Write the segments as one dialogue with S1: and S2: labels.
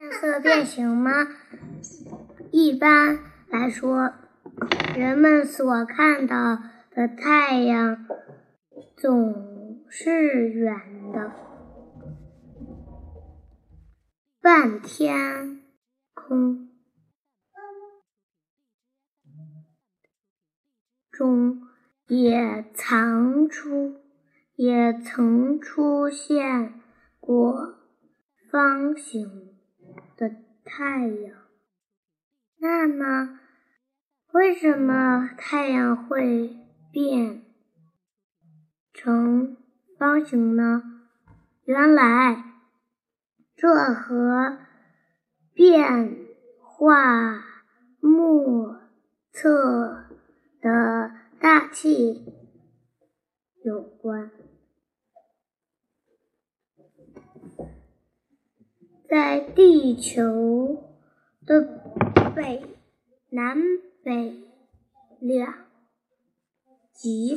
S1: 变色变形吗？一般来说，人们所看到的太阳总是圆的。半天空中也藏出，也曾出现过方形。的太阳，那么为什么太阳会变成方形呢？原来这和变化莫测的大气有关。在地球的北、南北两极，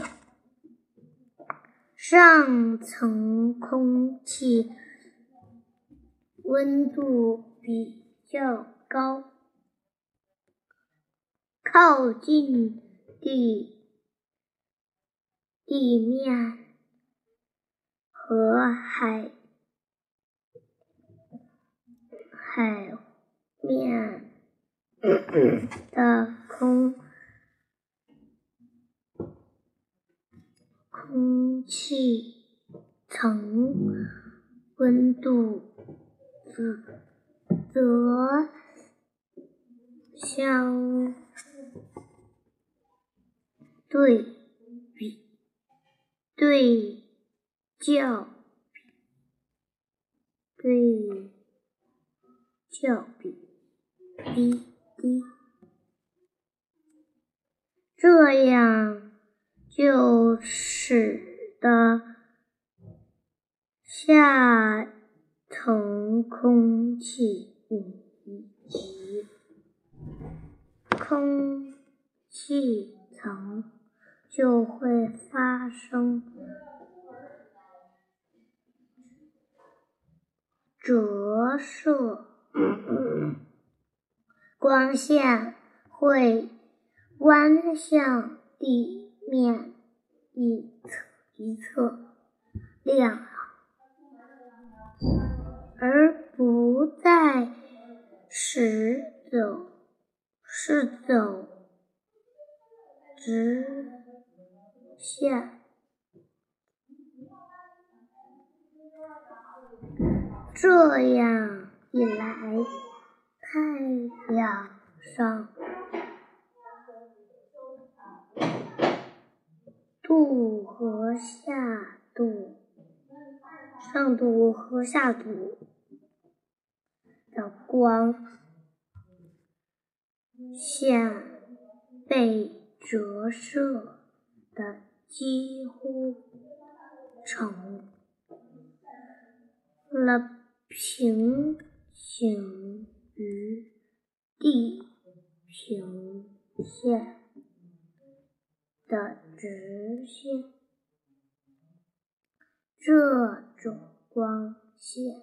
S1: 上层空气温度比较高，靠近地地面和海。海面的空空气层温度则则相对比对较对。较比低低，这样就使得下层空气以及空气层就会发生折射。光线会弯向地面一侧一侧亮了，而不再是走是走直线。这样一来。太阳上度和下度、上度和下度的光线被折射的几乎成了平行。于地平线的直线，这种光线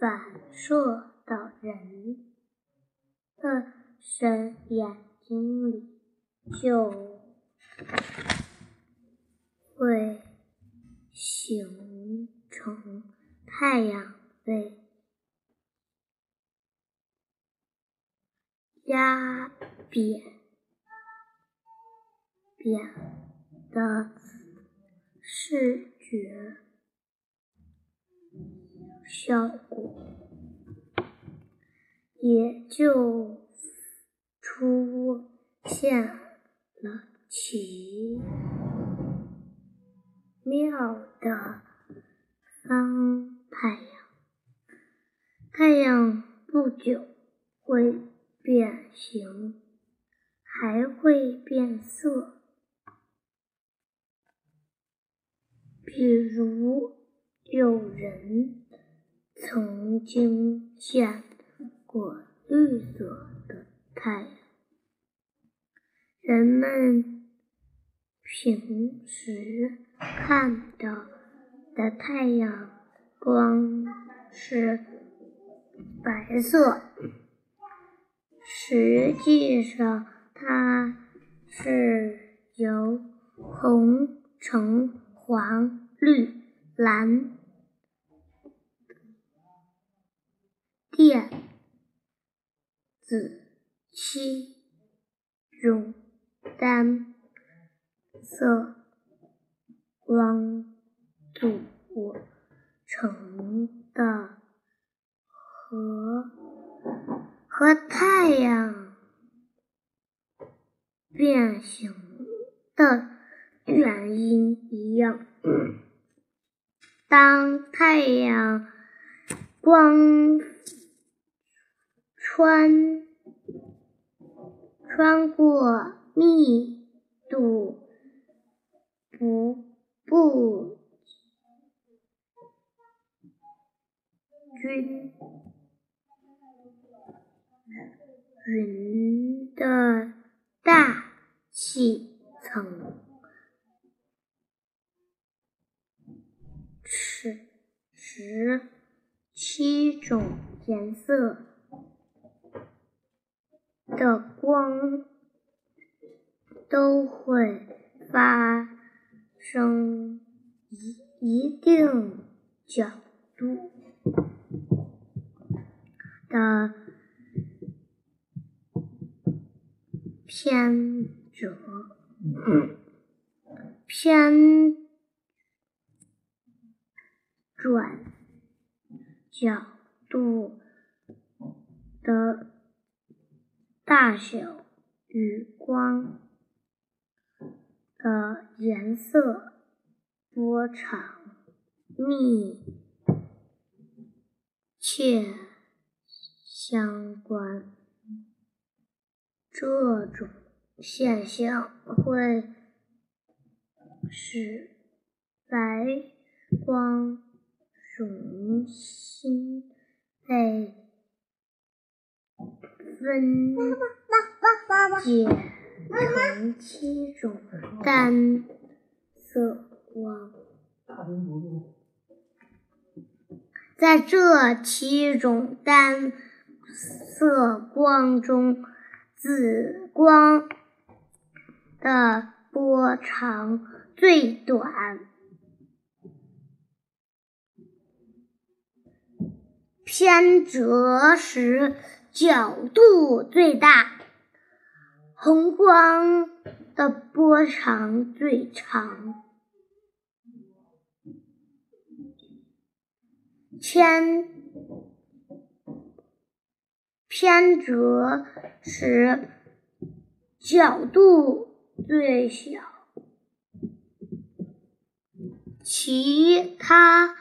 S1: 反射到人的身眼睛里，就会形成太阳被。压扁扁的视觉效果，也就出现了奇妙的方太阳。太阳不久会。变形还会变色，比如有人曾经见过绿色的太阳。人们平时看到的太阳光是白色，实际上它是由红、橙、黄、绿、蓝、靛、紫七种单色光组成的。和和太阳变形的原因一样，当太阳光穿穿过密度不不均。云的大气层时，十七种颜色的光都会发生一一定角度的。偏折，偏转角度的大小与光的颜色波长密切相关。这种现象会使白光重新被分解成七种单色光。在这七种单色光中，紫光的波长最短，偏折时角度最大；红光的波长最长，偏。偏折时角度最小，其他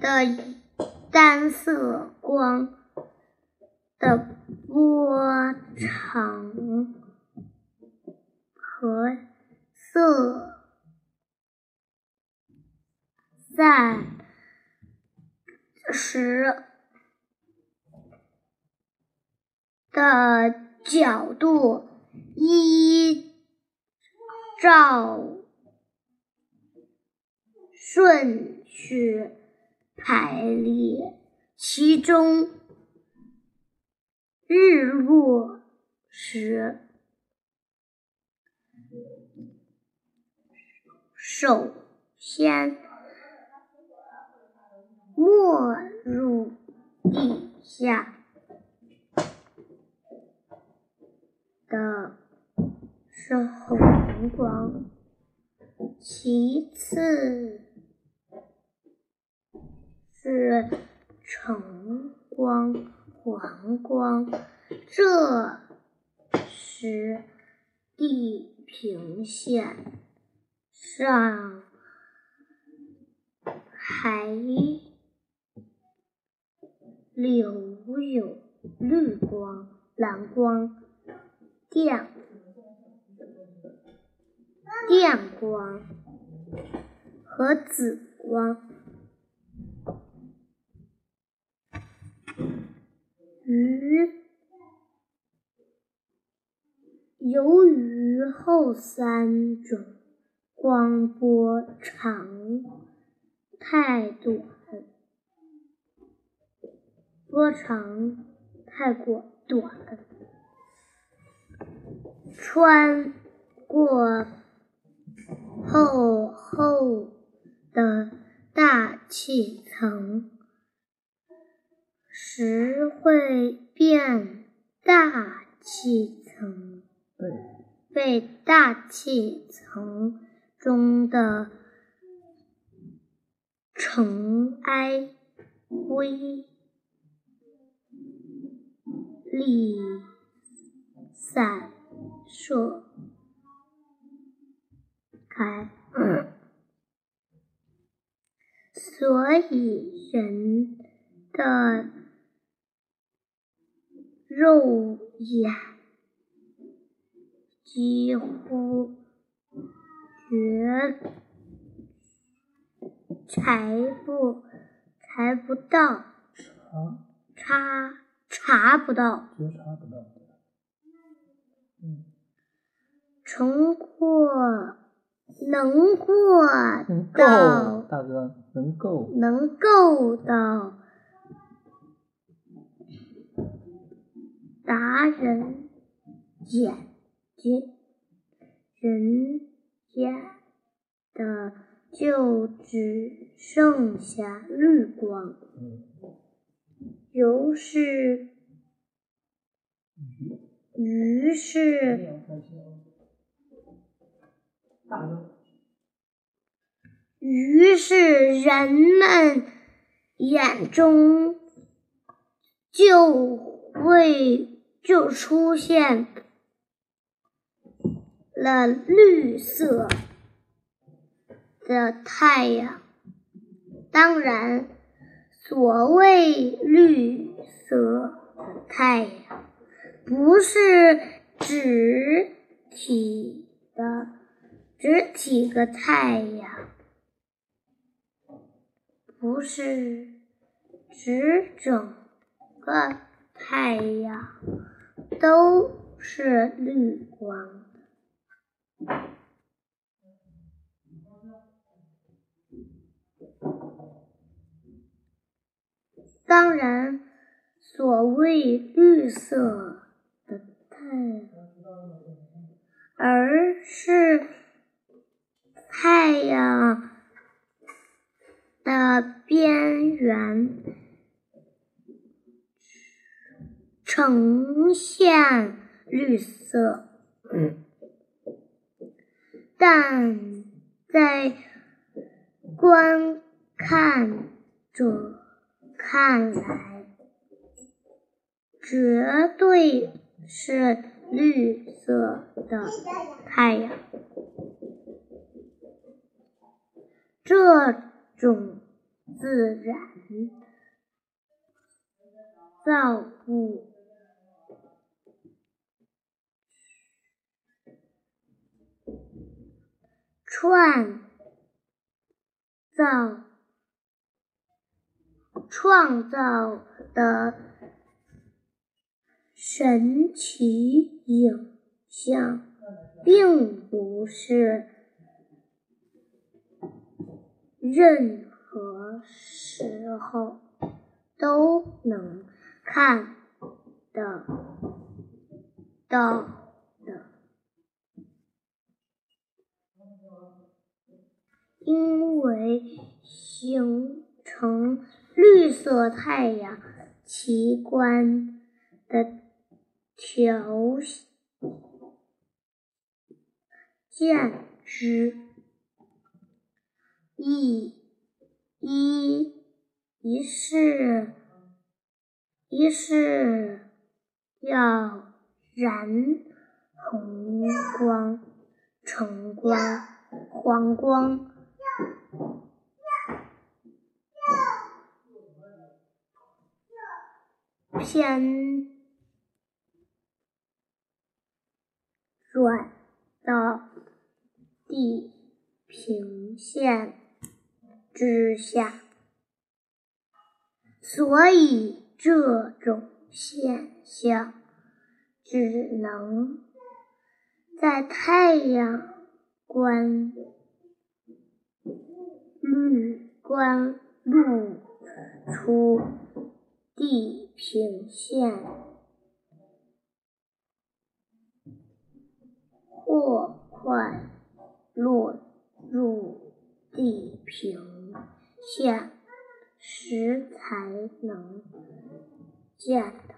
S1: 的单色光的波长和色散时。的角度依照顺序排列，其中日落时首先没入地下。的是红光，其次是橙光、黄光。这时地平线上还留有绿光、蓝光。电电光和紫光，于由于后三种光波长太短，波长太过短，穿过厚厚的大气层时会变大气层，被大气层中的尘埃微粒散。射开。所以人的肉眼几乎觉察不察。不到，查查不到，
S2: 觉察不到，嗯，
S1: 通过能过到，
S2: 大哥能够，
S1: 能够到达人眼睛，人眼的就只剩下绿光，
S2: 嗯，
S1: 于是，于是。
S2: 大，
S1: 于是人们眼中就会就出现了绿色的太阳。当然，所谓绿色太阳，不是指体的。只几个太阳，不是指整个太阳都是绿光。当然，所谓绿色的太阳，而是。太阳的边缘呈现绿色，但在观看者看来，绝对是绿色的太阳。这种自然造物创造创造的神奇影像，并不是。任何时候都能看得到的，因为形成绿色太阳奇观的条件之。一，一，一是，一是要燃红光、橙光、黄光，偏转到地平线。之下，所以这种现象只能在太阳光绿光露出地平线，或快落入地平。见识才能见到。